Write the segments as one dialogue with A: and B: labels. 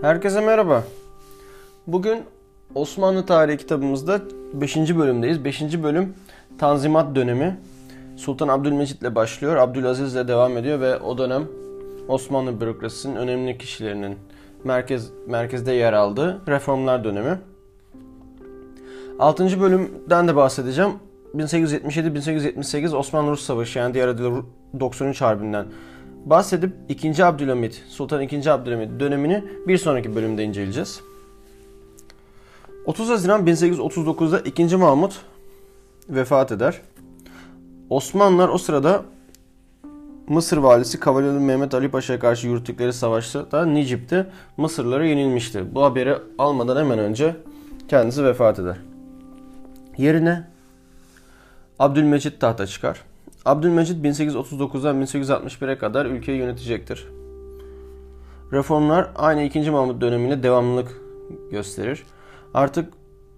A: Herkese merhaba. Bugün Osmanlı tarihi kitabımızda 5. bölümdeyiz. 5. bölüm Tanzimat dönemi. Sultan Abdülmecit ile başlıyor, Abdülaziz ile devam ediyor ve o dönem Osmanlı bürokrasisinin önemli kişilerinin merkez merkezde yer aldığı reformlar dönemi. 6. bölümden de bahsedeceğim. 1877-1878 Osmanlı-Rus Savaşı yani diğer adıyla 93 Harbi'nden bahsedip 2. Abdülhamit, Sultan 2. Abdülhamit dönemini bir sonraki bölümde inceleyeceğiz. 30 Haziran 1839'da 2. Mahmut vefat eder. Osmanlılar o sırada Mısır valisi Kavalyalı Mehmet Ali Paşa'ya karşı yürüttükleri savaşta da Nicip'te Mısırlara yenilmişti. Bu haberi almadan hemen önce kendisi vefat eder. Yerine Abdülmecit tahta çıkar. Abdülmecit 1839'dan 1861'e kadar ülkeyi yönetecektir. Reformlar aynı 2. Mahmut döneminde devamlılık gösterir. Artık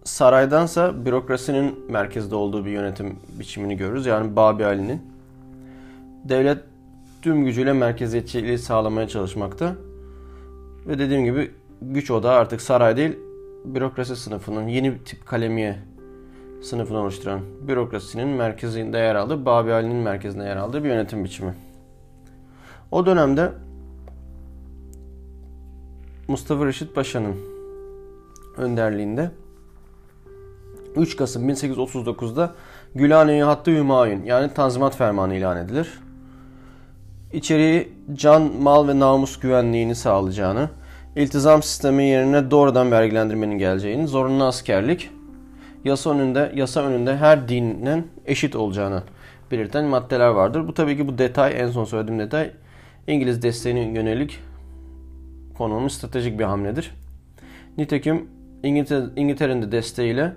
A: saraydansa bürokrasinin merkezde olduğu bir yönetim biçimini görürüz. Yani Babi Ali'nin. Devlet tüm gücüyle merkeziyetçiliği sağlamaya çalışmakta. Ve dediğim gibi güç odağı artık saray değil, bürokrasi sınıfının yeni tip kalemiye sınıfını oluşturan bürokrasinin merkezinde yer aldığı, Babi Ali'nin merkezinde yer aldığı bir yönetim biçimi. O dönemde Mustafa Reşit Paşa'nın önderliğinde 3 Kasım 1839'da Gülhane-i Hattı Hümayun yani Tanzimat Fermanı ilan edilir. İçeriği can, mal ve namus güvenliğini sağlayacağını, iltizam sistemi yerine doğrudan vergilendirmenin geleceğini, zorunlu askerlik, yasa önünde yasa önünde her dinin eşit olacağını belirten maddeler vardır. Bu tabii ki bu detay en son söylediğim detay İngiliz desteğine yönelik konulmuş stratejik bir hamledir. Nitekim İngiltere, İngiltere'nin de desteğiyle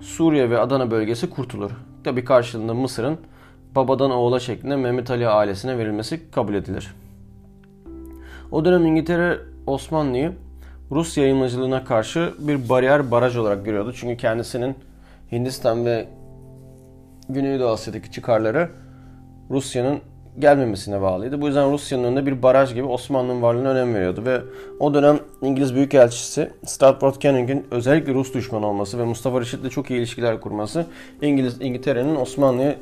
A: Suriye ve Adana bölgesi kurtulur. Tabi karşılığında Mısır'ın babadan oğula şeklinde Mehmet Ali ailesine verilmesi kabul edilir. O dönem İngiltere Osmanlı'yı Rus yayılmacılığına karşı bir bariyer baraj olarak görüyordu. Çünkü kendisinin Hindistan ve Güneydoğu Asya'daki çıkarları Rusya'nın gelmemesine bağlıydı. Bu yüzden Rusya'nın önünde bir baraj gibi Osmanlı'nın varlığına önem veriyordu ve o dönem İngiliz Büyükelçisi Stratford Canning'in özellikle Rus düşmanı olması ve Mustafa Reşit'le çok iyi ilişkiler kurması İngiliz İngiltere'nin Osmanlı'ya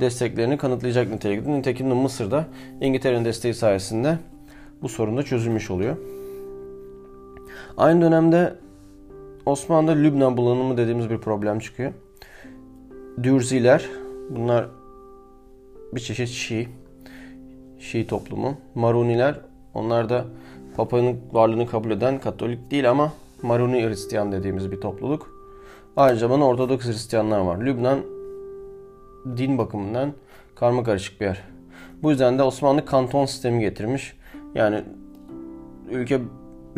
A: desteklerini kanıtlayacak nitelikte. Nitekim de Mısır'da İngiltere'nin desteği sayesinde bu sorun da çözülmüş oluyor. Aynı dönemde Osmanlı'da Lübnan bulanımı dediğimiz bir problem çıkıyor. Dürziler, bunlar bir çeşit Şii, Şii toplumu. Maruniler, onlar da Papa'nın varlığını kabul eden Katolik değil ama Maruni Hristiyan dediğimiz bir topluluk. Aynı zamanda Ortodoks Hristiyanlar var. Lübnan din bakımından karma karışık bir yer. Bu yüzden de Osmanlı kanton sistemi getirmiş. Yani ülke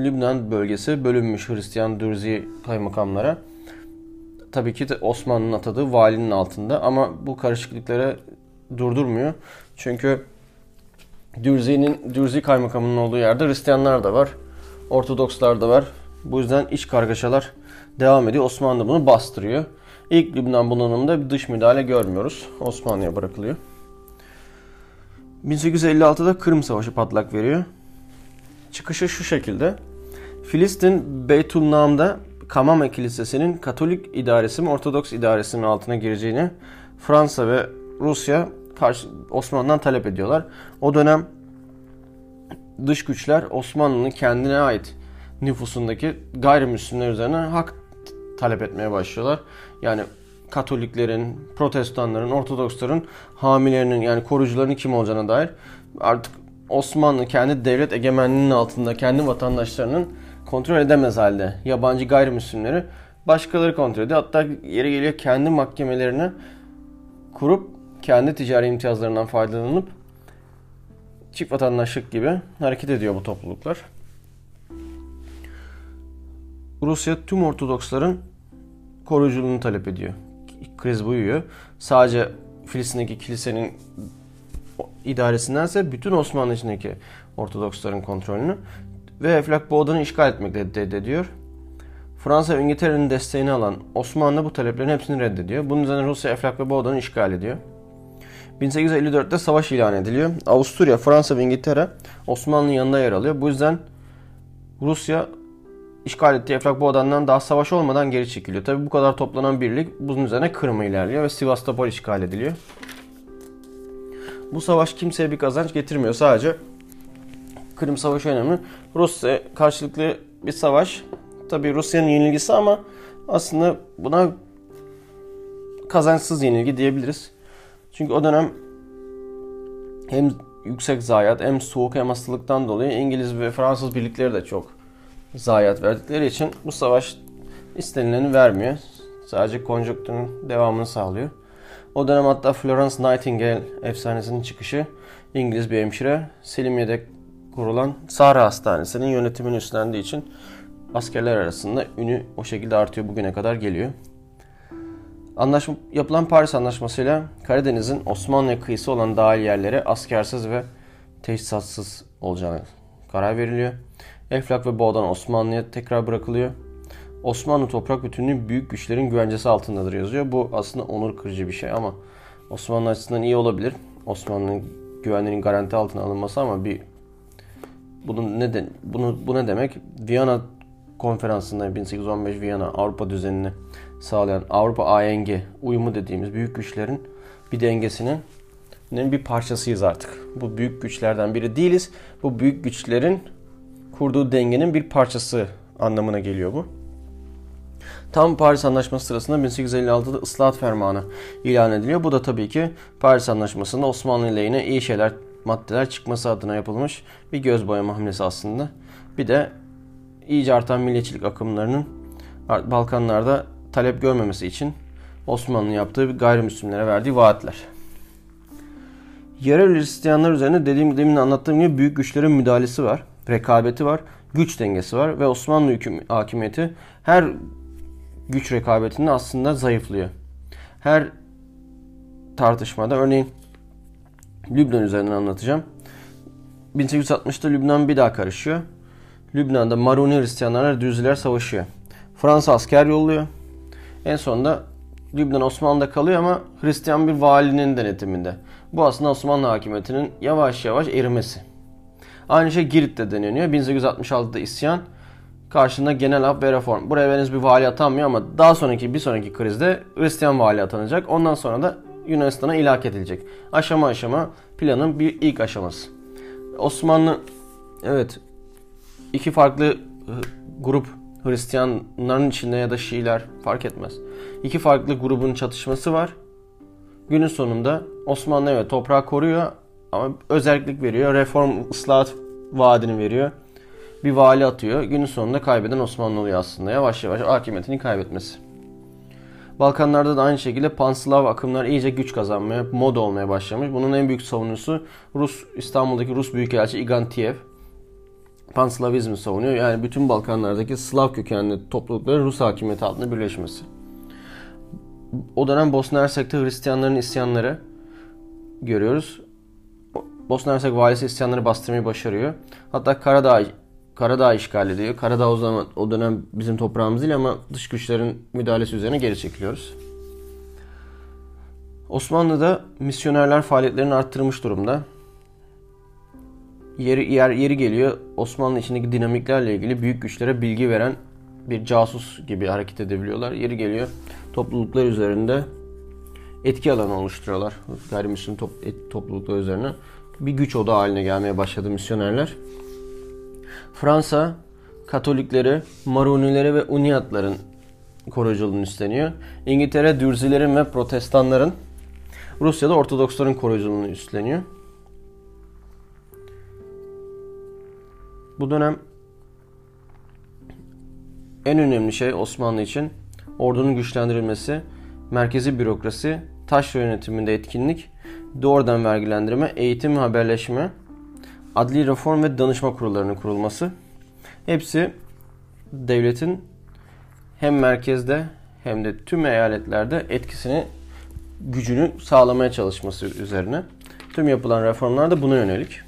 A: Lübnan bölgesi bölünmüş Hristiyan Dürzi kaymakamlara. Tabii ki Osmanlı'nın atadığı valinin altında ama bu karışıklıkları durdurmuyor. Çünkü Dürzi'nin Dürzi kaymakamının olduğu yerde Hristiyanlar da var. Ortodokslar da var. Bu yüzden iç kargaşalar devam ediyor. Osmanlı bunu bastırıyor. İlk Lübnan bunalımında bir dış müdahale görmüyoruz. Osmanlı'ya bırakılıyor. 1856'da Kırım Savaşı patlak veriyor. Çıkışı şu şekilde. Filistin Beytülnam'da Kamame Kilisesi'nin Katolik idaresi mi Ortodoks idaresinin altına gireceğini Fransa ve Rusya karşı Osmanlı'dan talep ediyorlar. O dönem dış güçler Osmanlı'nın kendine ait nüfusundaki gayrimüslimler üzerine hak talep etmeye başlıyorlar. Yani Katoliklerin, Protestanların, Ortodoksların hamilerinin yani koruyucularının kim olacağına dair artık Osmanlı kendi devlet egemenliğinin altında kendi vatandaşlarının kontrol edemez halde yabancı gayrimüslimleri başkaları kontrol ediyor. Hatta yere geliyor kendi mahkemelerini kurup kendi ticari imtiyazlarından faydalanıp çift vatandaşlık gibi hareket ediyor bu topluluklar. Rusya tüm Ortodoksların koruyuculuğunu talep ediyor. Kriz buyuyor. Sadece Filistin'deki kilisenin idaresindense bütün Osmanlı içindeki Ortodoksların kontrolünü ve Eflak bu odanı işgal etmekle reddediyor. Fransa ve İngiltere'nin desteğini alan Osmanlı bu taleplerin hepsini reddediyor. Bunun üzerine Rusya Eflak ve Boğda'nı işgal ediyor. 1854'te savaş ilan ediliyor. Avusturya, Fransa ve İngiltere Osmanlı'nın yanında yer alıyor. Bu yüzden Rusya işgal ettiği Eflak Boğdan'dan daha savaş olmadan geri çekiliyor. Tabi bu kadar toplanan birlik bunun üzerine Kırım'a ilerliyor ve Sivastopol işgal ediliyor. Bu savaş kimseye bir kazanç getirmiyor. Sadece Kırım Savaşı önemli. Rusya karşılıklı bir savaş. Tabi Rusya'nın yenilgisi ama aslında buna kazançsız yenilgi diyebiliriz. Çünkü o dönem hem yüksek zayiat hem soğuk hem hastalıktan dolayı İngiliz ve Fransız birlikleri de çok zayiat verdikleri için bu savaş istenileni vermiyor. Sadece konjonktürün devamını sağlıyor. O dönem hatta Florence Nightingale efsanesinin çıkışı İngiliz bir hemşire Selimiye'de kurulan Sahra Hastanesi'nin yönetimini üstlendiği için askerler arasında ünü o şekilde artıyor bugüne kadar geliyor. Anlaşma, yapılan Paris Anlaşması'yla Karadeniz'in Osmanlı kıyısı olan dahil yerlere askersiz ve teçhizatsız olacağını karar veriliyor. Eflak ve Boğdan Osmanlı'ya tekrar bırakılıyor. Osmanlı toprak bütünlüğü büyük güçlerin güvencesi altındadır yazıyor. Bu aslında onur kırıcı bir şey ama Osmanlı açısından iyi olabilir. Osmanlı'nın güvenliğinin garanti altına alınması ama bir bunun neden bunu bu ne demek? Viyana konferansında 1815 Viyana Avrupa düzenini sağlayan Avrupa ANG uyumu dediğimiz büyük güçlerin bir dengesinin bir parçasıyız artık. Bu büyük güçlerden biri değiliz. Bu büyük güçlerin kurduğu dengenin bir parçası anlamına geliyor bu. Tam Paris Anlaşması sırasında 1856'da ıslahat fermanı ilan ediliyor. Bu da tabii ki Paris Anlaşması'nda Osmanlı lehine iyi şeyler, maddeler çıkması adına yapılmış bir göz boyama hamlesi aslında. Bir de iyice artan milliyetçilik akımlarının Balkanlarda talep görmemesi için Osmanlı yaptığı gayrimüslimlere verdiği vaatler. Yerel Hristiyanlar üzerine dediğim demin anlattığım gibi büyük güçlerin müdahalesi var, rekabeti var, güç dengesi var ve Osmanlı hüküm hakimiyeti her güç rekabetinde aslında zayıflıyor. Her tartışmada örneğin Lübnan üzerinden anlatacağım. 1860'da Lübnan bir daha karışıyor. Lübnan'da Maruni Hristiyanlarla Düzüler savaşıyor. Fransa asker yolluyor. En sonunda Lübnan Osmanlı'da kalıyor ama Hristiyan bir valinin denetiminde. Bu aslında Osmanlı hakimiyetinin yavaş yavaş erimesi. Aynı şey Girit'te deneniyor. 1866'da isyan. Karşında genel af ve reform. Buraya henüz bir vali atanmıyor ama daha sonraki bir sonraki krizde Hristiyan vali atanacak. Ondan sonra da Yunanistan'a ilhak edilecek. Aşama aşama planın bir ilk aşaması. Osmanlı evet iki farklı grup Hristiyanların içinde ya da Şiiler fark etmez. İki farklı grubun çatışması var. Günün sonunda Osmanlı evet toprağı koruyor ama özellik veriyor. Reform, ıslahat vaadini veriyor. Bir vali atıyor. Günün sonunda kaybeden Osmanlı oluyor aslında. Yavaş yavaş hakimiyetini kaybetmesi. Balkanlarda da aynı şekilde Panslav akımlar iyice güç kazanmaya, moda olmaya başlamış. Bunun en büyük savunucusu Rus İstanbul'daki Rus Büyükelçi Igantiyev. Panslavizmi savunuyor. Yani bütün Balkanlardaki Slav kökenli toplulukların Rus hakimiyeti altında birleşmesi. O dönem Bosna Hersek'te Hristiyanların isyanları görüyoruz. Bosna Hersek valisi isyanları bastırmayı başarıyor. Hatta Karadağ Karadağ işgal ediyor. Karadağ o zaman o dönem bizim toprağımız değil ama dış güçlerin müdahalesi üzerine geri çekiliyoruz. Osmanlı'da misyonerler faaliyetlerini arttırmış durumda. Yeri, yer, yeri geliyor Osmanlı içindeki dinamiklerle ilgili büyük güçlere bilgi veren bir casus gibi hareket edebiliyorlar. Yeri geliyor topluluklar üzerinde etki alanı oluşturuyorlar. Gayrimüslim top, topluluklar üzerine. Bir güç oda haline gelmeye başladı misyonerler. Fransa Katolikleri, Marunileri ve Uniyatların koruyuculuğunu üstleniyor. İngiltere Dürzilerin ve Protestanların, Rusya'da Ortodoksların koruyuculuğunu üstleniyor. Bu dönem en önemli şey Osmanlı için ordunun güçlendirilmesi, merkezi bürokrasi, taş yönetiminde etkinlik, doğrudan vergilendirme, eğitim ve haberleşme, adli reform ve danışma kurullarının kurulması. Hepsi devletin hem merkezde hem de tüm eyaletlerde etkisini, gücünü sağlamaya çalışması üzerine. Tüm yapılan reformlar da buna yönelik.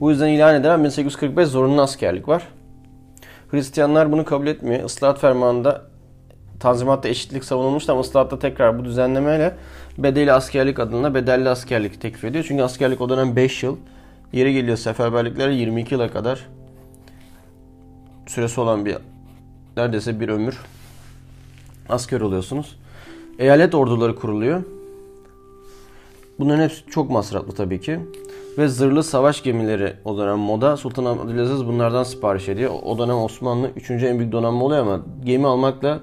A: Bu yüzden ilan edilen 1845 zorunlu askerlik var. Hristiyanlar bunu kabul etmiyor. Islahat fermanında Tanzimat'ta eşitlik savunulmuştu ama ıslahatta tekrar bu düzenlemeyle bedeli askerlik adına bedelli askerlik teklif ediyor. Çünkü askerlik o dönem 5 yıl. Yeri geliyor seferberliklere 22 yıla kadar süresi olan bir neredeyse bir ömür asker oluyorsunuz. Eyalet orduları kuruluyor. Bunların hepsi çok masraflı tabii ki. Ve zırhlı savaş gemileri o dönem moda. Sultan Abdülaziz bunlardan sipariş ediyor. O dönem Osmanlı 3. en büyük donanma oluyor ama gemi almakla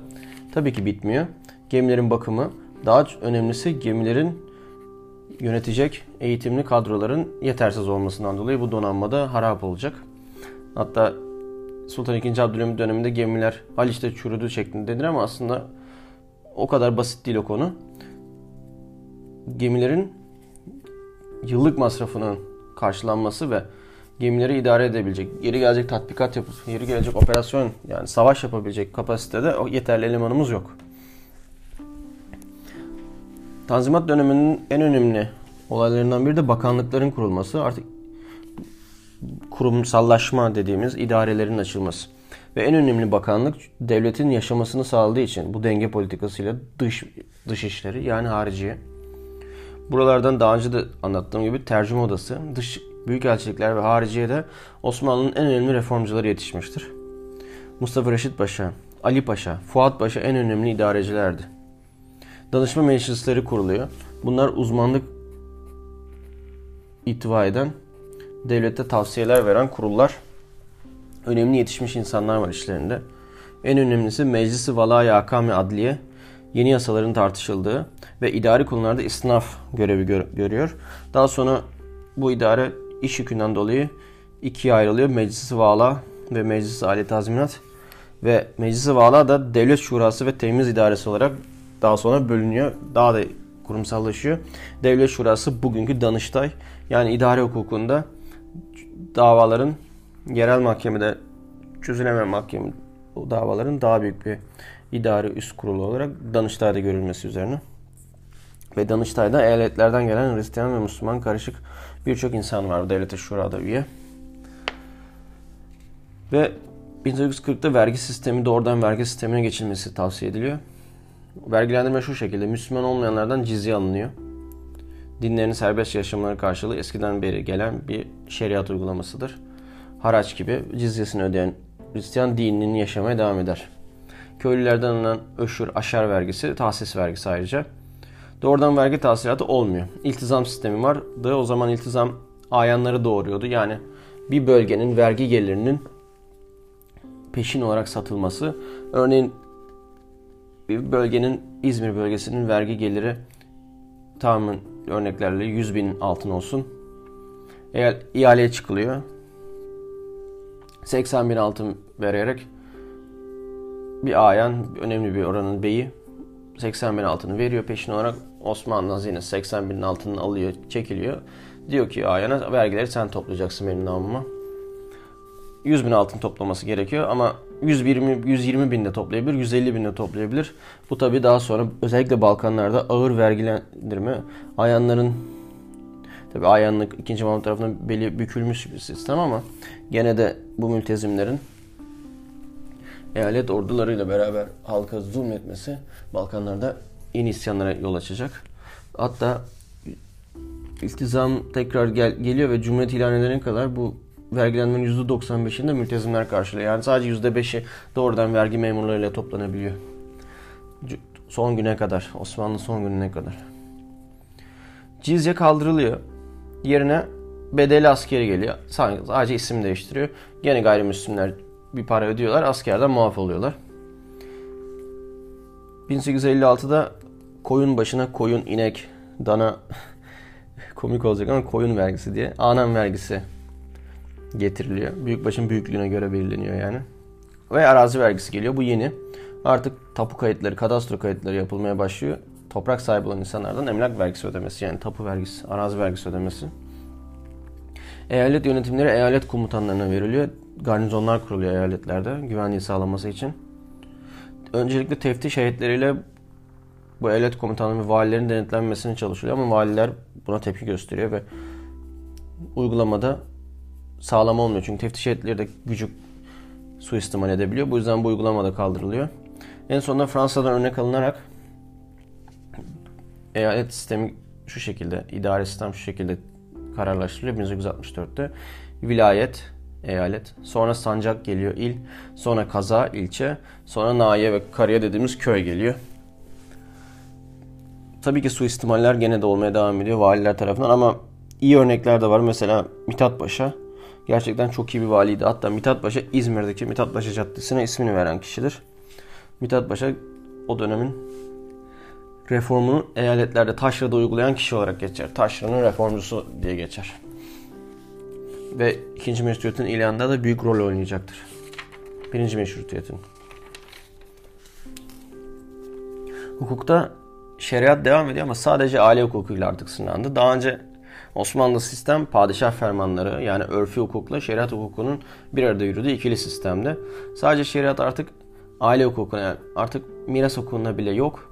A: tabii ki bitmiyor. Gemilerin bakımı. Daha önemlisi gemilerin yönetecek eğitimli kadroların yetersiz olmasından dolayı bu donanmada harap olacak. Hatta Sultan II. Abdülhamit döneminde gemiler Haliç'te çürüdü şeklindedir ama aslında o kadar basit değil o konu. Gemilerin yıllık masrafının karşılanması ve gemileri idare edebilecek, yeri gelecek tatbikat yapıp, yeri gelecek operasyon yani savaş yapabilecek kapasitede o yeterli elemanımız yok. Tanzimat döneminin en önemli olaylarından biri de bakanlıkların kurulması. Artık kurumsallaşma dediğimiz idarelerin açılması. Ve en önemli bakanlık devletin yaşamasını sağladığı için bu denge politikasıyla dış dış işleri yani hariciye. Buralardan daha önce de anlattığım gibi tercüme odası, dış büyükelçilikler ve hariciye de Osmanlı'nın en önemli reformcuları yetişmiştir. Mustafa Reşit Paşa, Ali Paşa, Fuat Paşa en önemli idarecilerdi. Danışma meclisleri kuruluyor. Bunlar uzmanlık itva eden, devlete tavsiyeler veren kurullar. Önemli yetişmiş insanlar var işlerinde. En önemlisi Meclisi Valaya Akami Adliye, yeni yasaların tartışıldığı ve idari konularda istinaf görevi gör- görüyor. Daha sonra bu idare iş yükünden dolayı ikiye ayrılıyor. Meclisi Vala ve Meclisi Ali Tazminat ve Meclisi Vala da Devlet Şurası ve Temiz İdaresi olarak daha sonra bölünüyor. Daha da kurumsallaşıyor. Devlet Şurası bugünkü Danıştay yani idare hukukunda davaların yerel mahkemede çözülemeyen mahkeme o davaların daha büyük bir idari üst kurulu olarak Danıştay'da görülmesi üzerine. Ve Danıştay'da eyaletlerden gelen Hristiyan ve Müslüman karışık birçok insan var devlete şurada üye. Ve 1940'ta vergi sistemi doğrudan vergi sistemine geçilmesi tavsiye ediliyor. Vergilendirme şu şekilde Müslüman olmayanlardan cizye alınıyor. Dinlerini serbest yaşamları karşılığı eskiden beri gelen bir şeriat uygulamasıdır. Haraç gibi cizyesini ödeyen Hristiyan dinini yaşamaya devam eder. Köylülerden alınan öşür, aşar vergisi, tahsis vergisi ayrıca. Doğrudan vergi tahsilatı olmuyor. İltizam sistemi vardı. O zaman iltizam ayanları doğuruyordu. Yani bir bölgenin vergi gelirinin peşin olarak satılması. Örneğin bölgenin İzmir bölgesinin vergi geliri tamamen örneklerle 100 bin altın olsun. Eğer ihaleye çıkılıyor 80 bin altın vererek bir ayan önemli bir oranın beyi 80 bin altını veriyor peşin olarak Osmanlı hazinesi 80 bin altını alıyor çekiliyor. Diyor ki ayana vergileri sen toplayacaksın benim namıma. 100 bin altın toplaması gerekiyor ama 120, 120 bin de toplayabilir, 150 bin de toplayabilir. Bu tabi daha sonra özellikle Balkanlarda ağır vergilendirme, ayanların tabi ayanlık 2. Mahmut tarafından belli bükülmüş bir sistem ama gene de bu mültezimlerin eyalet ordularıyla beraber halka zulmetmesi Balkanlarda yeni isyanlara yol açacak. Hatta iltizam tekrar gel, geliyor ve Cumhuriyet ilan edene kadar bu vergilenmenin %95'ini de mültezimler karşılıyor. Yani sadece %5'i doğrudan vergi memurlarıyla toplanabiliyor. Son güne kadar, Osmanlı son gününe kadar. Cizye kaldırılıyor. Yerine bedeli askeri geliyor. Sadece isim değiştiriyor. Gene gayrimüslimler bir para ödüyorlar. Askerden muaf oluyorlar. 1856'da koyun başına koyun, inek, dana komik olacak ama koyun vergisi diye anan vergisi getiriliyor. Büyükbaşın büyüklüğüne göre belirleniyor yani. Ve arazi vergisi geliyor. Bu yeni. Artık tapu kayıtları, kadastro kayıtları yapılmaya başlıyor. Toprak sahibi olan insanlardan emlak vergisi ödemesi yani tapu vergisi, arazi vergisi ödemesi. Eyalet yönetimleri eyalet komutanlarına veriliyor. Garnizonlar kuruluyor eyaletlerde güvenliği sağlaması için. Öncelikle teftiş heyetleriyle bu eyalet komutanı ve valilerin denetlenmesini çalışılıyor ama valiler buna tepki gösteriyor ve uygulamada sağlam olmuyor. Çünkü teftiş heyetleri de gücü suistimal edebiliyor. Bu yüzden bu uygulamada kaldırılıyor. En sonunda Fransa'dan örnek alınarak eyalet sistemi şu şekilde, idare sistem şu şekilde kararlaştırılıyor 1964'te. Vilayet, eyalet. Sonra sancak geliyor il. Sonra kaza ilçe. Sonra nahiye ve kariye dediğimiz köy geliyor. Tabii ki suistimaller gene de olmaya devam ediyor valiler tarafından ama iyi örnekler de var. Mesela Mithat Paşa gerçekten çok iyi bir valiydi. Hatta Mithat Paşa İzmir'deki Mithat Paşa Caddesi'ne ismini veren kişidir. Mithat Paşa o dönemin reformunu eyaletlerde taşrada uygulayan kişi olarak geçer. Taşra'nın reformcusu diye geçer. Ve ikinci meşrutiyetin ilanında da büyük rol oynayacaktır. Birinci meşrutiyetin. Hukukta şeriat devam ediyor ama sadece aile hukukuyla artık sınırlandı. Daha önce Osmanlı sistem padişah fermanları yani örfi hukukla şeriat hukukunun bir arada yürüdüğü ikili sistemde. Sadece şeriat artık aile hukukuna yani artık miras hukukunda bile yok.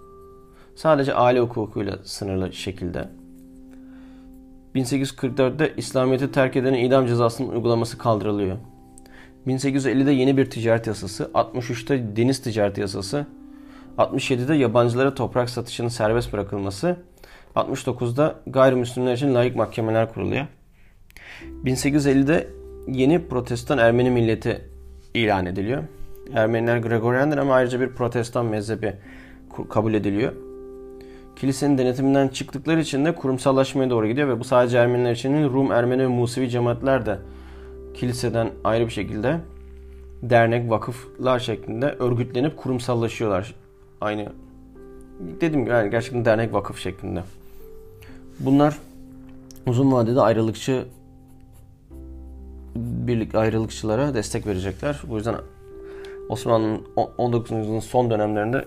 A: Sadece aile hukukuyla sınırlı şekilde. 1844'te İslamiyet'i terk edenin idam cezasının uygulaması kaldırılıyor. 1850'de yeni bir ticaret yasası, 63'te deniz ticaret yasası, 67'de yabancılara toprak satışının serbest bırakılması, 69'da gayrimüslimler için layık mahkemeler kuruluyor. 1850'de yeni protestan Ermeni milleti ilan ediliyor. Ermeniler Gregorian'dır ama ayrıca bir protestan mezhebi kabul ediliyor. Kilisenin denetiminden çıktıkları için de kurumsallaşmaya doğru gidiyor ve bu sadece Ermeniler için değil Rum, Ermeni ve Musevi cemaatler de kiliseden ayrı bir şekilde dernek, vakıflar şeklinde örgütlenip kurumsallaşıyorlar. Aynı dedim yani gerçekten dernek vakıf şeklinde. Bunlar uzun vadede ayrılıkçı birlik ayrılıkçılara destek verecekler. Bu yüzden Osmanlı'nın 19. yüzyılın son dönemlerinde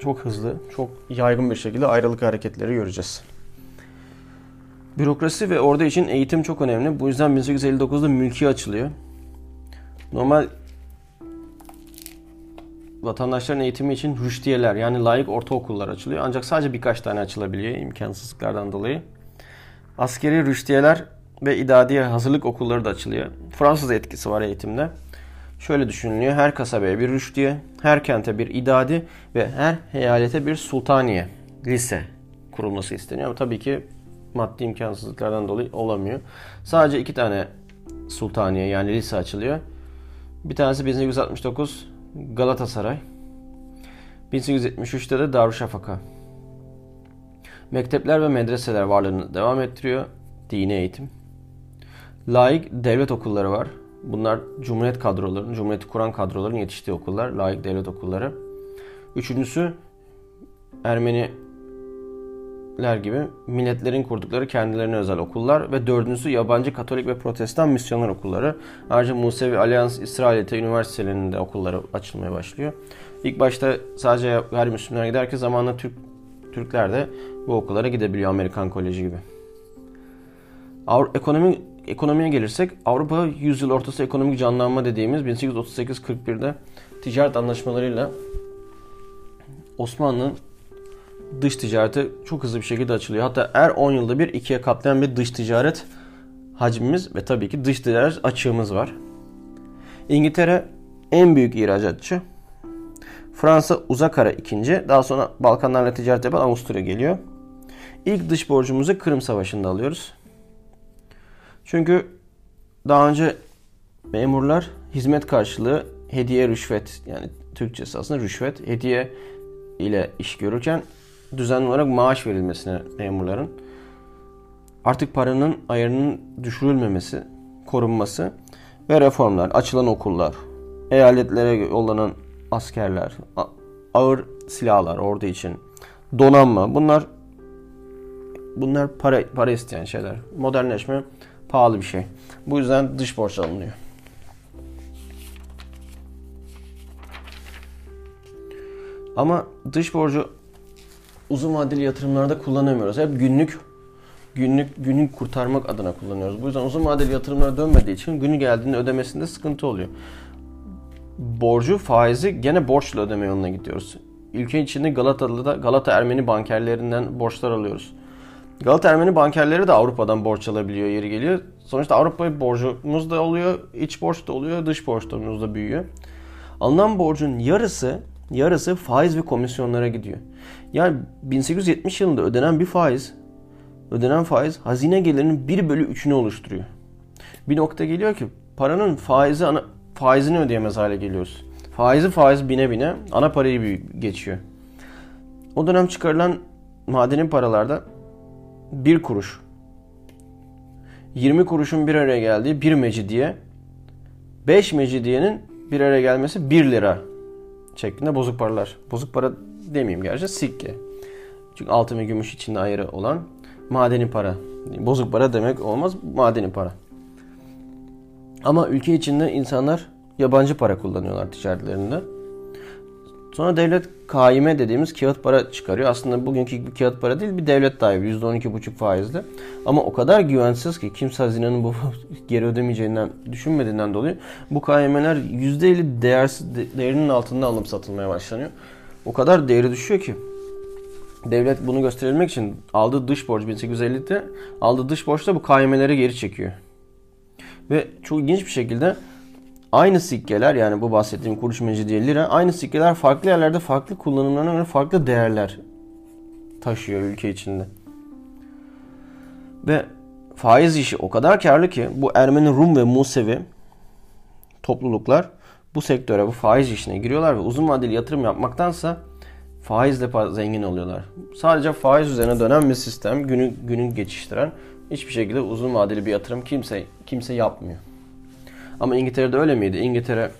A: çok hızlı, çok yaygın bir şekilde ayrılık hareketleri göreceğiz. Bürokrasi ve orada için eğitim çok önemli. Bu yüzden 1859'da mülkiye açılıyor. Normal vatandaşların eğitimi için rüştiyeler yani layık ortaokullar açılıyor. Ancak sadece birkaç tane açılabiliyor imkansızlıklardan dolayı. Askeri rüştiyeler ve idadiye hazırlık okulları da açılıyor. Fransız etkisi var eğitimde. Şöyle düşünülüyor. Her kasabaya bir rüştiye, her kente bir idadi ve her eyalete bir sultaniye, lise kurulması isteniyor. Ama tabii ki maddi imkansızlıklardan dolayı olamıyor. Sadece iki tane sultaniye yani lise açılıyor. Bir tanesi 1869 Galatasaray. 1873'te de Darüşşafaka. Mektepler ve medreseler varlığını devam ettiriyor. Dini eğitim. Laik devlet okulları var. Bunlar Cumhuriyet kadrolarının, Cumhuriyeti kuran kadroların yetiştiği okullar, layık devlet okulları. Üçüncüsü Ermeniler gibi milletlerin kurdukları kendilerine özel okullar ve dördüncüsü yabancı Katolik ve Protestan misyoner okulları. Ayrıca Musevi Alyans İsrailiyeti Üniversitelerinin de okulları açılmaya başlıyor. İlk başta sadece gayrimüslimler giderken zamanla Türk Türkler de bu okullara gidebiliyor Amerikan Koleji gibi. Ekonomi ekonomiye gelirsek Avrupa yüzyıl ortası ekonomik canlanma dediğimiz 1838-41'de ticaret anlaşmalarıyla Osmanlı'nın dış ticareti çok hızlı bir şekilde açılıyor. Hatta her 10 yılda bir ikiye katlayan bir dış ticaret hacmimiz ve tabii ki dış ticaret açığımız var. İngiltere en büyük ihracatçı. Fransa uzak ara ikinci. Daha sonra Balkanlarla ticaret yapan Avusturya geliyor. İlk dış borcumuzu Kırım Savaşı'nda alıyoruz. Çünkü daha önce memurlar hizmet karşılığı hediye rüşvet yani Türkçesi aslında rüşvet hediye ile iş görürken düzenli olarak maaş verilmesine memurların artık paranın ayarının düşürülmemesi, korunması ve reformlar, açılan okullar, eyaletlere yollanan askerler, ağır silahlar ordu için, donanma bunlar bunlar para para isteyen şeyler. Modernleşme pahalı bir şey. Bu yüzden dış borç alınıyor. Ama dış borcu uzun vadeli yatırımlarda kullanamıyoruz. Hep günlük günlük günlük kurtarmak adına kullanıyoruz. Bu yüzden uzun vadeli yatırımlara dönmediği için günü geldiğinde ödemesinde sıkıntı oluyor. Borcu, faizi gene borçla ödeme yoluna gidiyoruz. Ülke içinde Galata'da Galata Ermeni bankerlerinden borçlar alıyoruz. Galata Ermeni bankerleri de Avrupa'dan borç alabiliyor yeri geliyor. Sonuçta Avrupa borcumuz da oluyor, iç borç da oluyor, dış borçlarımız da büyüyor. Alınan borcun yarısı yarısı faiz ve komisyonlara gidiyor. Yani 1870 yılında ödenen bir faiz, ödenen faiz hazine gelirinin 1 bölü 3'ünü oluşturuyor. Bir nokta geliyor ki paranın faizi ana, faizini ödeyemez hale geliyoruz. Faizi faiz bine bine ana parayı geçiyor. O dönem çıkarılan madeni paralarda bir kuruş 20 kuruşun bir araya geldiği bir mecidiye 5 mecidiyenin bir araya gelmesi 1 lira şeklinde bozuk paralar. Bozuk para demeyeyim gerçi sikke. Çünkü altın ve gümüş içinde ayrı olan madeni para. Bozuk para demek olmaz madeni para. Ama ülke içinde insanlar yabancı para kullanıyorlar ticaretlerinde. Sonra devlet kaime dediğimiz kağıt para çıkarıyor. Aslında bugünkü bir kağıt para değil bir devlet dahibi %12,5 faizli. Ama o kadar güvensiz ki kimse hazinenin bu geri ödemeyeceğinden düşünmediğinden dolayı bu KYM'ler %50 değersiz, değerinin altında alınıp satılmaya başlanıyor. O kadar değeri düşüyor ki devlet bunu gösterilmek için aldığı dış borç 1850'de aldığı dış borçla bu KYM'leri geri çekiyor. Ve çok ilginç bir şekilde aynı sikkeler yani bu bahsettiğim kuruş mecidiye lira aynı sikkeler farklı yerlerde farklı kullanımlarına göre farklı değerler taşıyor ülke içinde. Ve faiz işi o kadar karlı ki bu Ermeni, Rum ve Musevi topluluklar bu sektöre, bu faiz işine giriyorlar ve uzun vadeli yatırım yapmaktansa faizle zengin oluyorlar. Sadece faiz üzerine dönen bir sistem, günü günü geçiştiren hiçbir şekilde uzun vadeli bir yatırım kimse kimse yapmıyor. Ama İngiltere'de öyle miydi? İngiltere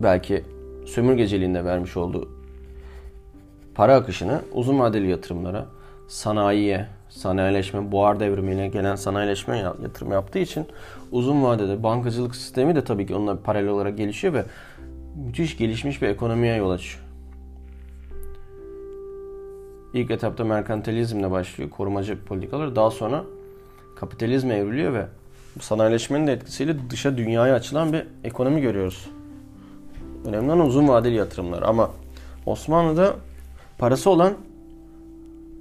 A: belki sömürgeciliğinde vermiş olduğu para akışını uzun vadeli yatırımlara, sanayiye, sanayileşme, buhar devrimiyle gelen sanayileşme yatırım yaptığı için uzun vadede bankacılık sistemi de tabii ki onunla paralel olarak gelişiyor ve müthiş gelişmiş bir ekonomiye yol açıyor. İlk etapta merkantilizmle başlıyor, korumacı politikalar. Daha sonra kapitalizme evriliyor ve sanayileşmenin de etkisiyle dışa dünyaya açılan bir ekonomi görüyoruz. Önemli olan uzun vadeli yatırımlar ama Osmanlı'da parası olan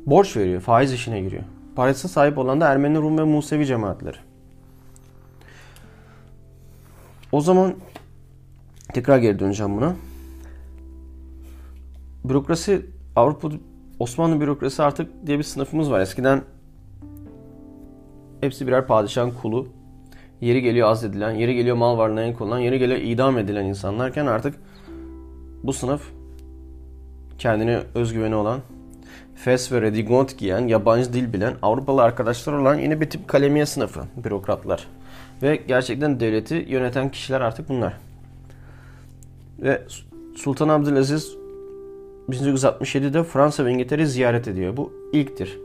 A: borç veriyor, faiz işine giriyor. Parası sahip olan da Ermeni, Rum ve Musevi cemaatleri. O zaman tekrar geri döneceğim buna. Bürokrasi Avrupa Osmanlı bürokrasi artık diye bir sınıfımız var. Eskiden hepsi birer padişahın kulu. Yeri geliyor azledilen, yeri geliyor mal varlığına el konulan, yeri geliyor idam edilen insanlarken artık bu sınıf kendine özgüveni olan, fes ve redigont giyen, yabancı dil bilen, Avrupalı arkadaşlar olan yine bir tip kalemiye sınıfı, bürokratlar. Ve gerçekten devleti yöneten kişiler artık bunlar. Ve Sultan Abdülaziz 1867'de Fransa ve İngiltere ziyaret ediyor. Bu ilktir.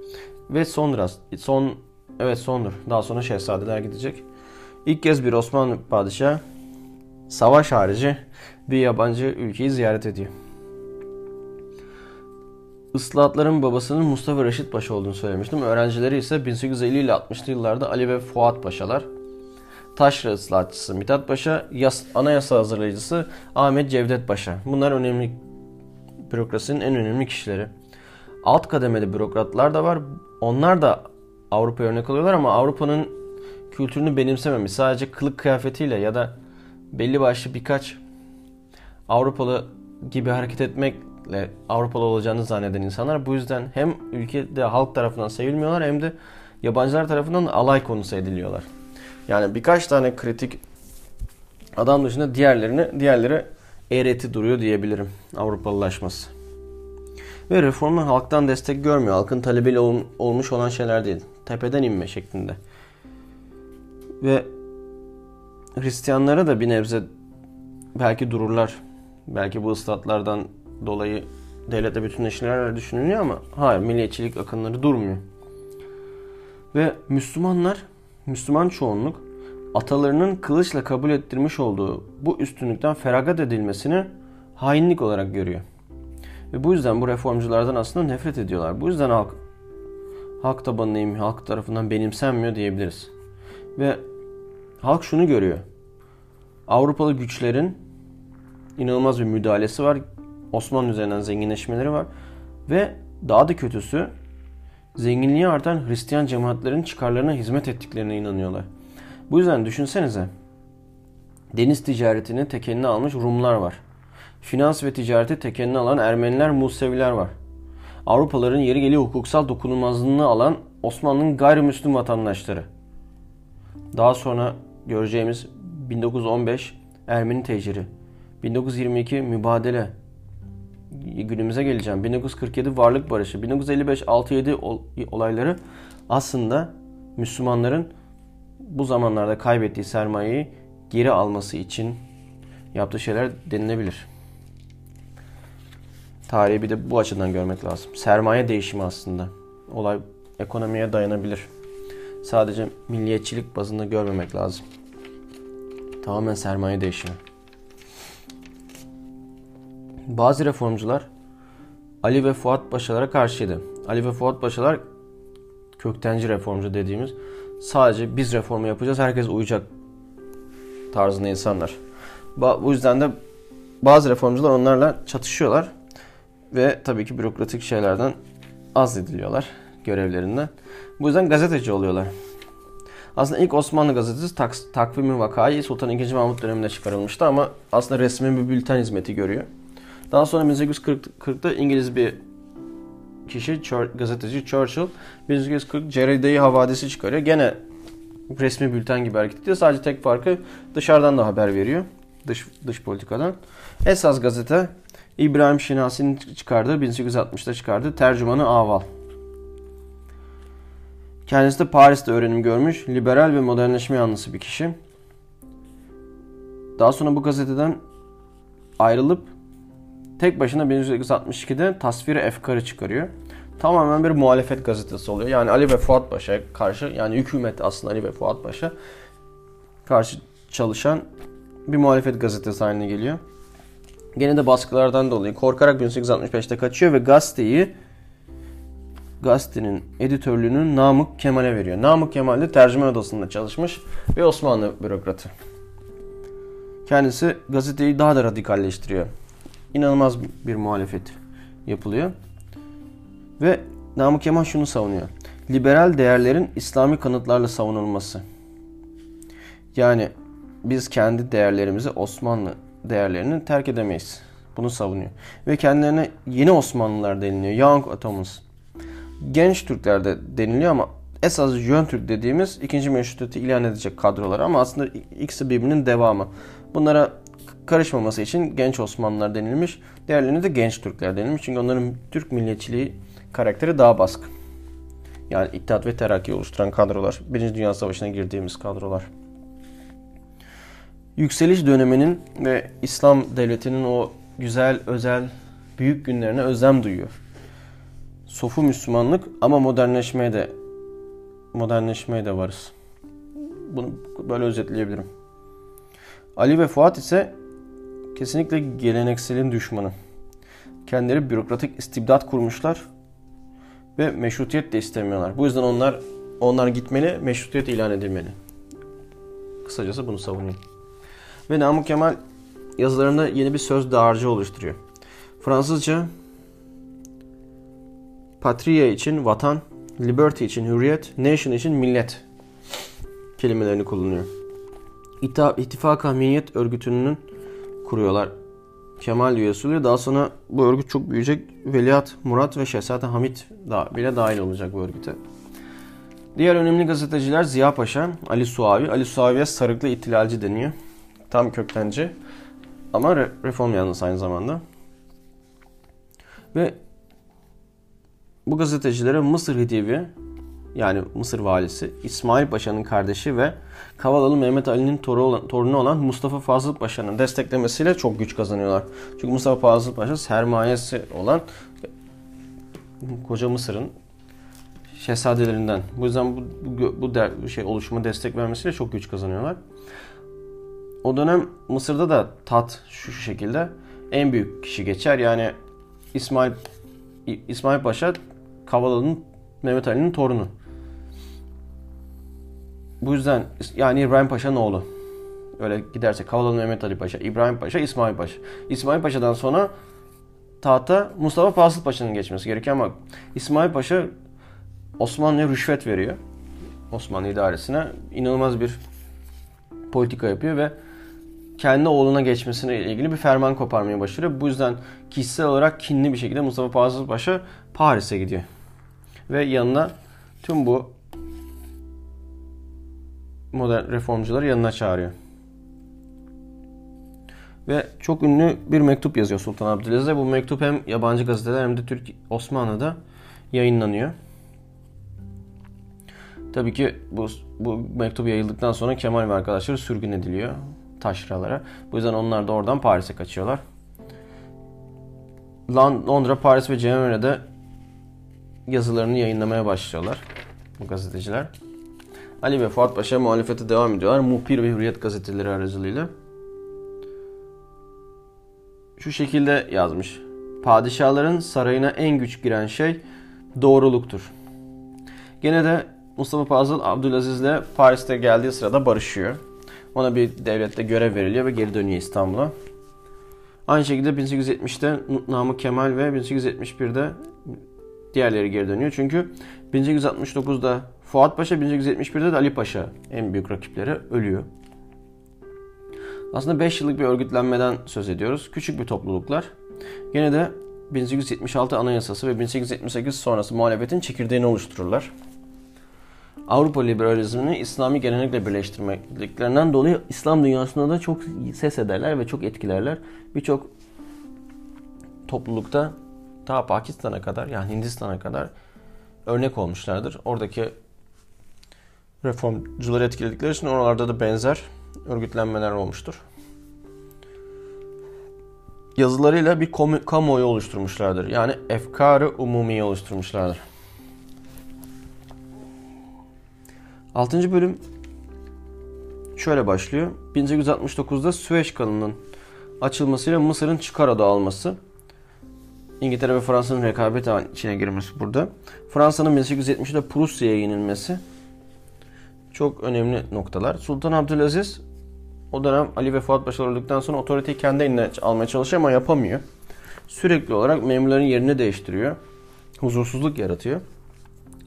A: Ve sonra son evet sondur. Daha sonra şehzadeler gidecek. İlk kez bir Osmanlı padişahı savaş harici bir yabancı ülkeyi ziyaret ediyor. Islahatların babasının Mustafa Reşit Paşa olduğunu söylemiştim. Öğrencileri ise 1850 ile 60'lı yıllarda Ali ve Fuat Paşalar. Taşra ıslahatçısı Mithat Paşa, yas, anayasa hazırlayıcısı Ahmet Cevdet Paşa. Bunlar önemli bürokrasinin en önemli kişileri. Alt kademeli bürokratlar da var. Onlar da Avrupa örnek alıyorlar ama Avrupa'nın kültürünü benimsememiş. Sadece kılık kıyafetiyle ya da belli başlı birkaç Avrupalı gibi hareket etmekle Avrupalı olacağını zanneden insanlar. Bu yüzden hem ülkede halk tarafından sevilmiyorlar hem de yabancılar tarafından alay konusu ediliyorlar. Yani birkaç tane kritik adam dışında diğerlerini diğerleri eğreti duruyor diyebilirim Avrupalılaşması. Ve reformlar halktan destek görmüyor. Halkın talebiyle ol, olmuş olan şeyler değil. Tepeden inme şeklinde. Ve Hristiyanlara da bir nebze belki dururlar. Belki bu ıslahatlardan dolayı devletle bütünleşirler düşünülüyor ama hayır milliyetçilik akınları durmuyor. Ve Müslümanlar, Müslüman çoğunluk atalarının kılıçla kabul ettirmiş olduğu bu üstünlükten feragat edilmesini hainlik olarak görüyor. Ve bu yüzden bu reformculardan aslında nefret ediyorlar. Bu yüzden halk halk tabanıyım, halk tarafından benimsenmiyor diyebiliriz. Ve halk şunu görüyor. Avrupalı güçlerin inanılmaz bir müdahalesi var. Osmanlı üzerinden zenginleşmeleri var. Ve daha da kötüsü zenginliği artan Hristiyan cemaatlerin çıkarlarına hizmet ettiklerine inanıyorlar. Bu yüzden düşünsenize. Deniz ticaretini tekenine almış Rumlar var. Finans ve ticareti tekenine alan Ermeniler, Museviler var. Avrupalıların yeri geliyor hukuksal dokunulmazlığını alan Osmanlı'nın gayrimüslim vatandaşları. Daha sonra göreceğimiz 1915 Ermeni teciri, 1922 mübadele, günümüze geleceğim. 1947 varlık barışı, 1955 6-7 olayları aslında Müslümanların bu zamanlarda kaybettiği sermayeyi geri alması için yaptığı şeyler denilebilir. Tarihi bir de bu açıdan görmek lazım. Sermaye değişimi aslında. Olay ekonomiye dayanabilir. Sadece milliyetçilik bazında görmemek lazım. Tamamen sermaye değişimi. Bazı reformcular Ali ve Fuat Paşalara karşıydı. Ali ve Fuat Paşalar köktenci reformcu dediğimiz sadece biz reformu yapacağız herkes uyacak tarzında insanlar. Bu yüzden de bazı reformcular onlarla çatışıyorlar ve tabii ki bürokratik şeylerden az ediliyorlar görevlerinden. Bu yüzden gazeteci oluyorlar. Aslında ilk Osmanlı gazetesi tak, Takvim-i Vakayı Sultan II. Mahmut döneminde çıkarılmıştı ama aslında resmi bir bülten hizmeti görüyor. Daha sonra 1840'da İngiliz bir kişi gazeteci Churchill 1840 Ceride-i Havadisi çıkarıyor. Gene resmi bülten gibi hareket ediyor. Sadece tek farkı dışarıdan da haber veriyor. Dış, dış politikadan. Esas gazete İbrahim Şinasi'nin çıkardığı 1860'da çıkardığı Tercümanı Aval. Kendisi de Paris'te öğrenim görmüş, liberal ve modernleşme yanlısı bir kişi. Daha sonra bu gazeteden ayrılıp tek başına 1862'de Tasviri Efkar'ı çıkarıyor. Tamamen bir muhalefet gazetesi oluyor. Yani Ali ve Fuat Paşa'ya karşı yani hükümet aslında Ali ve Fuat Paşa karşı çalışan bir muhalefet gazetesi haline geliyor. Gene de baskılardan dolayı korkarak 1865'te kaçıyor ve gazeteyi gazetenin editörlüğünü Namık Kemal'e veriyor. Namık Kemal de tercüme odasında çalışmış ve Osmanlı bürokratı. Kendisi gazeteyi daha da radikalleştiriyor. İnanılmaz bir muhalefet yapılıyor. Ve Namık Kemal şunu savunuyor. Liberal değerlerin İslami kanıtlarla savunulması. Yani biz kendi değerlerimizi Osmanlı değerlerini terk edemeyiz. Bunu savunuyor. Ve kendilerine yeni Osmanlılar deniliyor. Young Ottomans. Genç Türkler de deniliyor ama esas Jön Türk dediğimiz ikinci meşrutiyeti ilan edecek kadrolar ama aslında ikisi birbirinin devamı. Bunlara karışmaması için genç Osmanlılar denilmiş. Diğerlerine de genç Türkler denilmiş. Çünkü onların Türk milliyetçiliği karakteri daha baskın. Yani İttihat ve Terakki oluşturan kadrolar. Birinci Dünya Savaşı'na girdiğimiz kadrolar. Yükseliş döneminin ve İslam devletinin o güzel, özel, büyük günlerine özlem duyuyor. Sofu Müslümanlık ama modernleşmeye de modernleşmeye de varız. Bunu böyle özetleyebilirim. Ali ve Fuat ise kesinlikle gelenekselin düşmanı. Kendileri bürokratik istibdat kurmuşlar ve meşrutiyet de istemiyorlar. Bu yüzden onlar onlar gitmeli, meşrutiyet ilan edilmeli. Kısacası bunu savunuyor. Ve Namık Kemal yazılarında yeni bir söz dağarcığı oluşturuyor. Fransızca patria için vatan, liberty için hürriyet, nation için millet kelimelerini kullanıyor. İttifak Hamiyet örgütünün kuruyorlar. Kemal üyesi oluyor. Daha sonra bu örgüt çok büyüyecek. Veliaht Murat ve Şehzade Hamit da bile dahil olacak bu örgüte. Diğer önemli gazeteciler Ziya Paşa, Ali Suavi. Ali Suavi'ye sarıklı ihtilalci deniyor. Tam köktenci. Ama reform yanlısı aynı zamanda. Ve bu gazetecilere Mısır Hidivi yani Mısır valisi İsmail Paşa'nın kardeşi ve Kavalalı Mehmet Ali'nin torunu olan Mustafa Fazıl Paşa'nın desteklemesiyle çok güç kazanıyorlar. Çünkü Mustafa Fazıl Paşa sermayesi olan koca Mısır'ın şehzadelerinden. Bu yüzden bu, bu, bu der, şey oluşuma destek vermesiyle çok güç kazanıyorlar. O dönem Mısır'da da tat şu şekilde en büyük kişi geçer. Yani İsmail İsmail Paşa Kavalalı'nın Mehmet Ali'nin torunu. Bu yüzden yani İbrahim Paşa'nın oğlu. Öyle giderse Kavalalı Mehmet Ali Paşa, İbrahim Paşa, İsmail Paşa. İsmail Paşa'dan sonra tahta Mustafa Fazıl Paşa'nın geçmesi gerekiyor ama İsmail Paşa Osmanlı'ya rüşvet veriyor. Osmanlı idaresine inanılmaz bir politika yapıyor ve kendi oğluna geçmesine ilgili bir ferman koparmaya başlıyor. Bu yüzden kişisel olarak kinli bir şekilde Mustafa Fazıl Paşa Paris'e gidiyor. Ve yanına tüm bu modern reformcuları yanına çağırıyor. Ve çok ünlü bir mektup yazıyor Sultan Abdülaziz'e. Bu mektup hem yabancı gazeteler hem de Türk Osmanlı'da yayınlanıyor. Tabii ki bu, bu mektup yayıldıktan sonra Kemal ve arkadaşları sürgün ediliyor taşralara. Bu yüzden onlar da oradan Paris'e kaçıyorlar. Londra, Paris ve Cenevre'de yazılarını yayınlamaya başlıyorlar bu gazeteciler. Ali ve Fuat Paşa muhalefete devam ediyorlar. Muhbir ve Hürriyet gazeteleri aracılığıyla. Şu şekilde yazmış. Padişahların sarayına en güç giren şey doğruluktur. Gene de Mustafa Fazıl Abdülaziz'le Paris'te geldiği sırada barışıyor. Ona bir devlette görev veriliyor ve geri dönüyor İstanbul'a. Aynı şekilde 1870'te Namık Kemal ve 1871'de diğerleri geri dönüyor. Çünkü 1869'da Fuat Paşa, 1871'de de Ali Paşa en büyük rakipleri ölüyor. Aslında 5 yıllık bir örgütlenmeden söz ediyoruz. Küçük bir topluluklar. Gene de 1876 Anayasası ve 1878 sonrası muhalefetin çekirdeğini oluştururlar. Avrupa liberalizmini İslami gelenekle birleştirmekliklerinden dolayı İslam dünyasında da çok ses ederler ve çok etkilerler. Birçok toplulukta ta Pakistan'a kadar yani Hindistan'a kadar örnek olmuşlardır. Oradaki reformcuları etkiledikleri için oralarda da benzer örgütlenmeler olmuştur. Yazılarıyla bir kamuoyu oluşturmuşlardır. Yani efkarı umumiye oluşturmuşlardır. 6. bölüm şöyle başlıyor. 1869'da Süveyş kanalının açılmasıyla Mısır'ın çıkar adı alması. İngiltere ve Fransa'nın rekabet içine girmesi burada. Fransa'nın 1870'de Prusya'ya yenilmesi çok önemli noktalar. Sultan Abdülaziz o dönem Ali ve Fuat Paşa öldükten sonra otoriteyi kendi eline almaya çalışıyor ama yapamıyor. Sürekli olarak memurların yerini değiştiriyor. Huzursuzluk yaratıyor.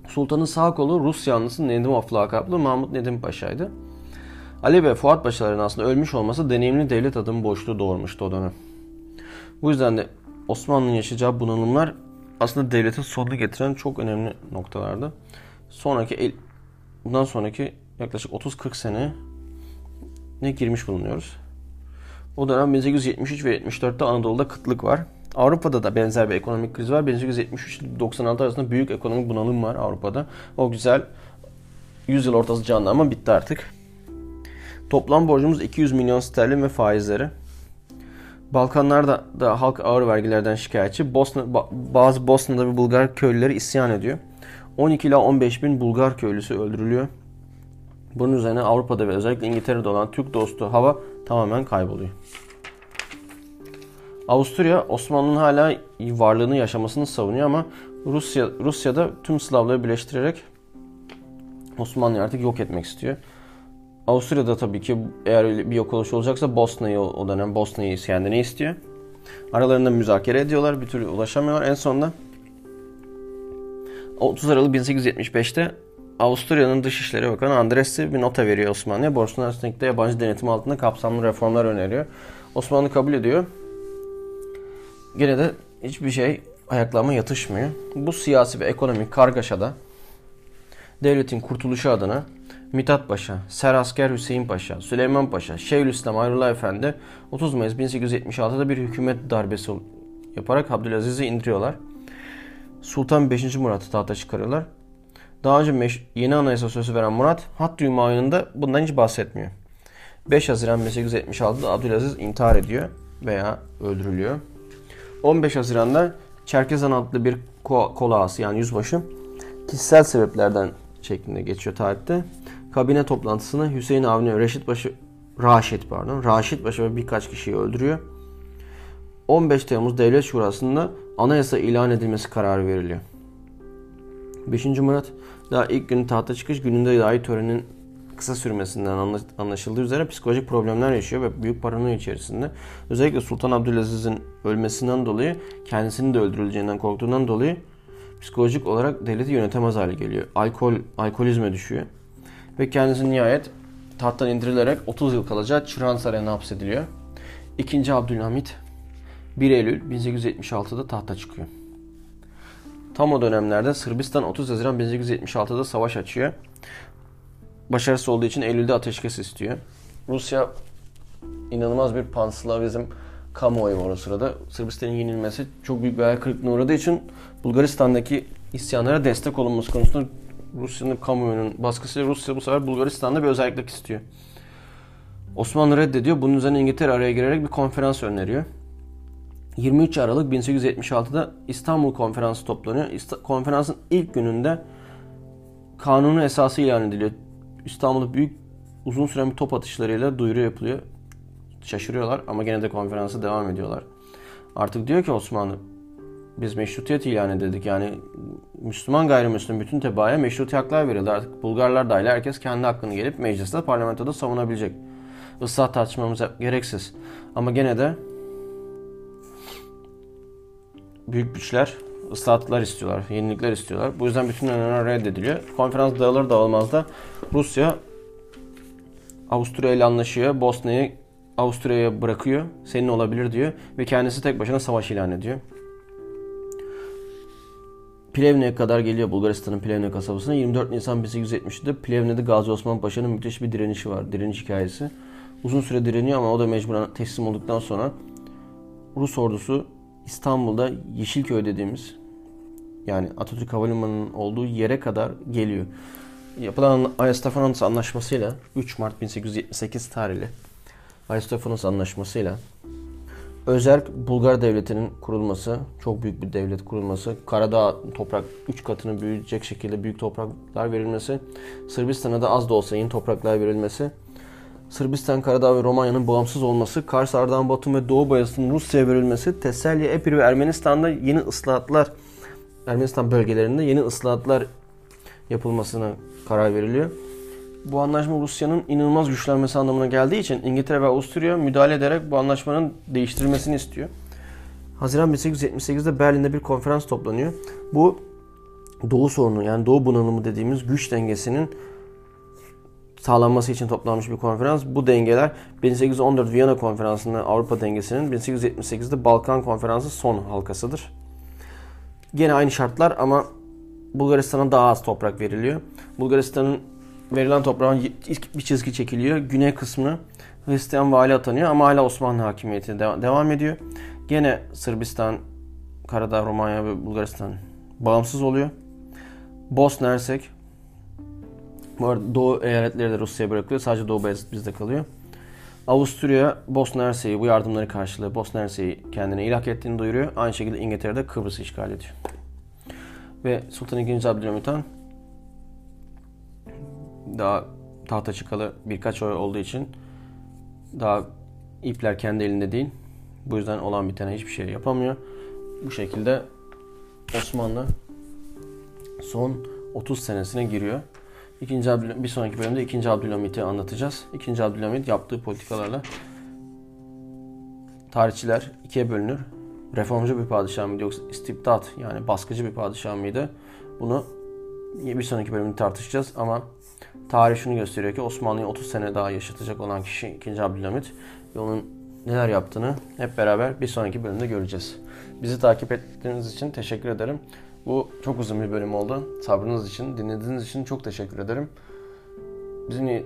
A: Sultanın sağ kolu Rus yanlısı Nedim Of lakaplı Mahmut Nedim Paşa'ydı. Ali ve Fuat Paşaların aslında ölmüş olması deneyimli devlet adamı boşluğu doğurmuştu o dönem. Bu yüzden de Osmanlı'nın yaşayacağı bunalımlar aslında devletin sonunu getiren çok önemli noktalardı. Sonraki bundan sonraki yaklaşık 30-40 sene ne girmiş bulunuyoruz. O dönem 1873 ve 74'te Anadolu'da kıtlık var. Avrupa'da da benzer bir ekonomik kriz var. 1873 ile 96 arasında büyük ekonomik bunalım var Avrupa'da. O güzel 100 yıl ortası canlı ama bitti artık. Toplam borcumuz 200 milyon sterlin ve faizleri. Balkanlarda da halk ağır vergilerden şikayetçi. Bosna, bazı Bosna'da ve Bulgar köylüleri isyan ediyor. 12 ila 15 bin Bulgar köylüsü öldürülüyor. Bunun üzerine Avrupa'da ve özellikle İngiltere'de olan Türk dostu hava tamamen kayboluyor. Avusturya Osmanlı'nın hala varlığını yaşamasını savunuyor ama Rusya Rusya'da tüm Slavları birleştirerek Osmanlı'yı artık yok etmek istiyor. Avusturya'da tabii ki eğer bir yok oluş olacaksa Bosna'yı o dönem Bosna'yı kendine istiyor. Aralarında müzakere ediyorlar. Bir türlü ulaşamıyorlar. En sonunda 30 Aralık 1875'te Avusturya'nın Dışişleri Bakanı Andresi bir nota veriyor Osmanlı'ya. Borçlular arasındaki yabancı denetim altında kapsamlı reformlar öneriyor. Osmanlı kabul ediyor. Gene de hiçbir şey ayaklanma yatışmıyor. Bu siyasi ve ekonomik kargaşada devletin kurtuluşu adına Mithat Paşa, Serasker Hüseyin Paşa, Süleyman Paşa, Şeyhülislam Ayrullah Efendi 30 Mayıs 1876'da bir hükümet darbesi yaparak Abdülaziz'i indiriyorlar. Sultan 5. Murat'ı tahta çıkarıyorlar. Daha önce yeni anayasa sözü veren Murat, Hattı Hümayun'da bundan hiç bahsetmiyor. 5 Haziran 1876'da Abdülaziz intihar ediyor veya öldürülüyor. 15 Haziran'da Çerkezan adlı bir ko- kol ağası yani yüzbaşı kişisel sebeplerden şeklinde geçiyor tarihte. Kabine toplantısını Hüseyin Avni Reşit Paşa Raşit pardon Raşit Paşa ve birkaç kişiyi öldürüyor. 15 Temmuz Devlet Şurası'nda anayasa ilan edilmesi kararı veriliyor. 5. Murat daha ilk gün tahta çıkış gününde dahi törenin kısa sürmesinden anlaşıldığı üzere psikolojik problemler yaşıyor ve büyük paranoya içerisinde. Özellikle Sultan Abdülaziz'in ölmesinden dolayı kendisinin de öldürüleceğinden korktuğundan dolayı psikolojik olarak devleti yönetemez hale geliyor. Alkol, alkolizme düşüyor. Ve kendisi nihayet tahttan indirilerek 30 yıl kalacağı Çırağan Sarayı'na hapsediliyor. İkinci Abdülhamit 1 Eylül 1876'da tahta çıkıyor. Tam o dönemlerde Sırbistan 30 Haziran 1876'da savaş açıyor. başarısı olduğu için Eylül'de ateşkes istiyor. Rusya inanılmaz bir panslavizm kamuoyu var o sırada. Sırbistan'ın yenilmesi çok büyük bir hayal kırıklığına uğradığı için Bulgaristan'daki isyanlara destek olunması konusunda Rusya'nın kamuoyunun baskısıyla Rusya bu sefer Bulgaristan'da bir özellik istiyor. Osmanlı reddediyor. Bunun üzerine İngiltere araya girerek bir konferans öneriyor. 23 Aralık 1876'da İstanbul Konferansı toplanıyor. Konferansın ilk gününde kanunu esası ilan ediliyor. İstanbul'da büyük uzun süren bir top atışlarıyla duyuru yapılıyor. Şaşırıyorlar ama gene de konferansa devam ediyorlar. Artık diyor ki Osmanlı biz meşrutiyet ilan edildik. Yani Müslüman gayrimüslim bütün tebaaya meşruti haklar verildi. Artık Bulgarlar dahil herkes kendi hakkını gelip mecliste, parlamentoda savunabilecek. Islah tartışmamız gereksiz. Ama gene de büyük güçler ıslahatlar istiyorlar, yenilikler istiyorlar. Bu yüzden bütün öneriler reddediliyor. Konferans dağılır dağılmaz da Rusya Avusturya ile anlaşıyor. Bosna'yı Avusturya'ya bırakıyor. Senin olabilir diyor. Ve kendisi tek başına savaş ilan ediyor. Plevne'ye kadar geliyor Bulgaristan'ın Plevne kasabasına. 24 Nisan 1870'de Plevne'de Gazi Osman Paşa'nın müthiş bir direnişi var. Direniş hikayesi. Uzun süre direniyor ama o da mecburen teslim olduktan sonra Rus ordusu İstanbul'da Yeşilköy dediğimiz yani Atatürk Havalimanı'nın olduğu yere kadar geliyor. Yapılan Ayastafanos Anlaşması'yla 3 Mart 1878 tarihli Ayastafanos Anlaşması'yla Özerk Bulgar Devleti'nin kurulması, çok büyük bir devlet kurulması, Karadağ toprak 3 katını büyüyecek şekilde büyük topraklar verilmesi, Sırbistan'a da az da olsa yeni topraklar verilmesi, Sırbistan, Karadağ ve Romanya'nın bağımsız olması, Kars, Ardahan, Batum ve Doğu Bayası'nın Rusya'ya verilmesi, Teselya, Epir ve Ermenistan'da yeni ıslahatlar, Ermenistan bölgelerinde yeni ıslahatlar yapılmasına karar veriliyor. Bu anlaşma Rusya'nın inanılmaz güçlenmesi anlamına geldiği için İngiltere ve Avusturya müdahale ederek bu anlaşmanın değiştirilmesini istiyor. Haziran 1878'de Berlin'de bir konferans toplanıyor. Bu Doğu sorunu yani Doğu bunalımı dediğimiz güç dengesinin sağlanması için toplanmış bir konferans. Bu dengeler 1814 Viyana Konferansı'nda Avrupa dengesinin 1878'de Balkan Konferansı son halkasıdır. Gene aynı şartlar ama Bulgaristan'a daha az toprak veriliyor. Bulgaristan'ın verilen toprağın bir çizgi çekiliyor. Güney kısmı Hristiyan vali atanıyor ama hala Osmanlı hakimiyeti devam ediyor. Gene Sırbistan, Karadağ, Romanya ve Bulgaristan bağımsız oluyor. Bosna Hersek bu arada Doğu eyaletleri de Rusya'ya bırakılıyor. Sadece Doğu Beyazıt bizde kalıyor. Avusturya Bosna Hersek'i bu yardımları karşılığı Bosna Hersek'i kendine ilhak ettiğini duyuruyor. Aynı şekilde İngiltere'de Kıbrıs'ı işgal ediyor. Ve Sultan II. Abdülhamit Han daha tahta çıkalı birkaç ay olduğu için daha ipler kendi elinde değil. Bu yüzden olan bitene hiçbir şey yapamıyor. Bu şekilde Osmanlı son 30 senesine giriyor. İkinci Abdül bir sonraki bölümde 2. Abdülhamit'i anlatacağız. 2. Abdülhamit yaptığı politikalarla tarihçiler ikiye bölünür. Reformcu bir padişah mıydı yoksa istibdat yani baskıcı bir padişah mıydı? Bunu bir sonraki bölümde tartışacağız ama tarih şunu gösteriyor ki Osmanlı'yı 30 sene daha yaşatacak olan kişi 2. Abdülhamit ve onun neler yaptığını hep beraber bir sonraki bölümde göreceğiz. Bizi takip ettiğiniz için teşekkür ederim. Bu çok uzun bir bölüm oldu. Sabrınız için, dinlediğiniz için çok teşekkür ederim. Bizimle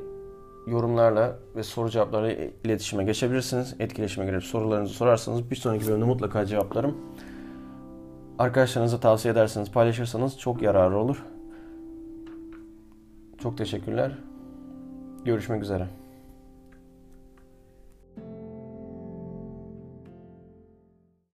A: yorumlarla ve soru cevaplarla iletişime geçebilirsiniz. Etkileşime girip sorularınızı sorarsanız bir sonraki bölümde mutlaka cevaplarım. Arkadaşlarınıza tavsiye ederseniz, paylaşırsanız çok yararı olur. Çok teşekkürler. Görüşmek üzere.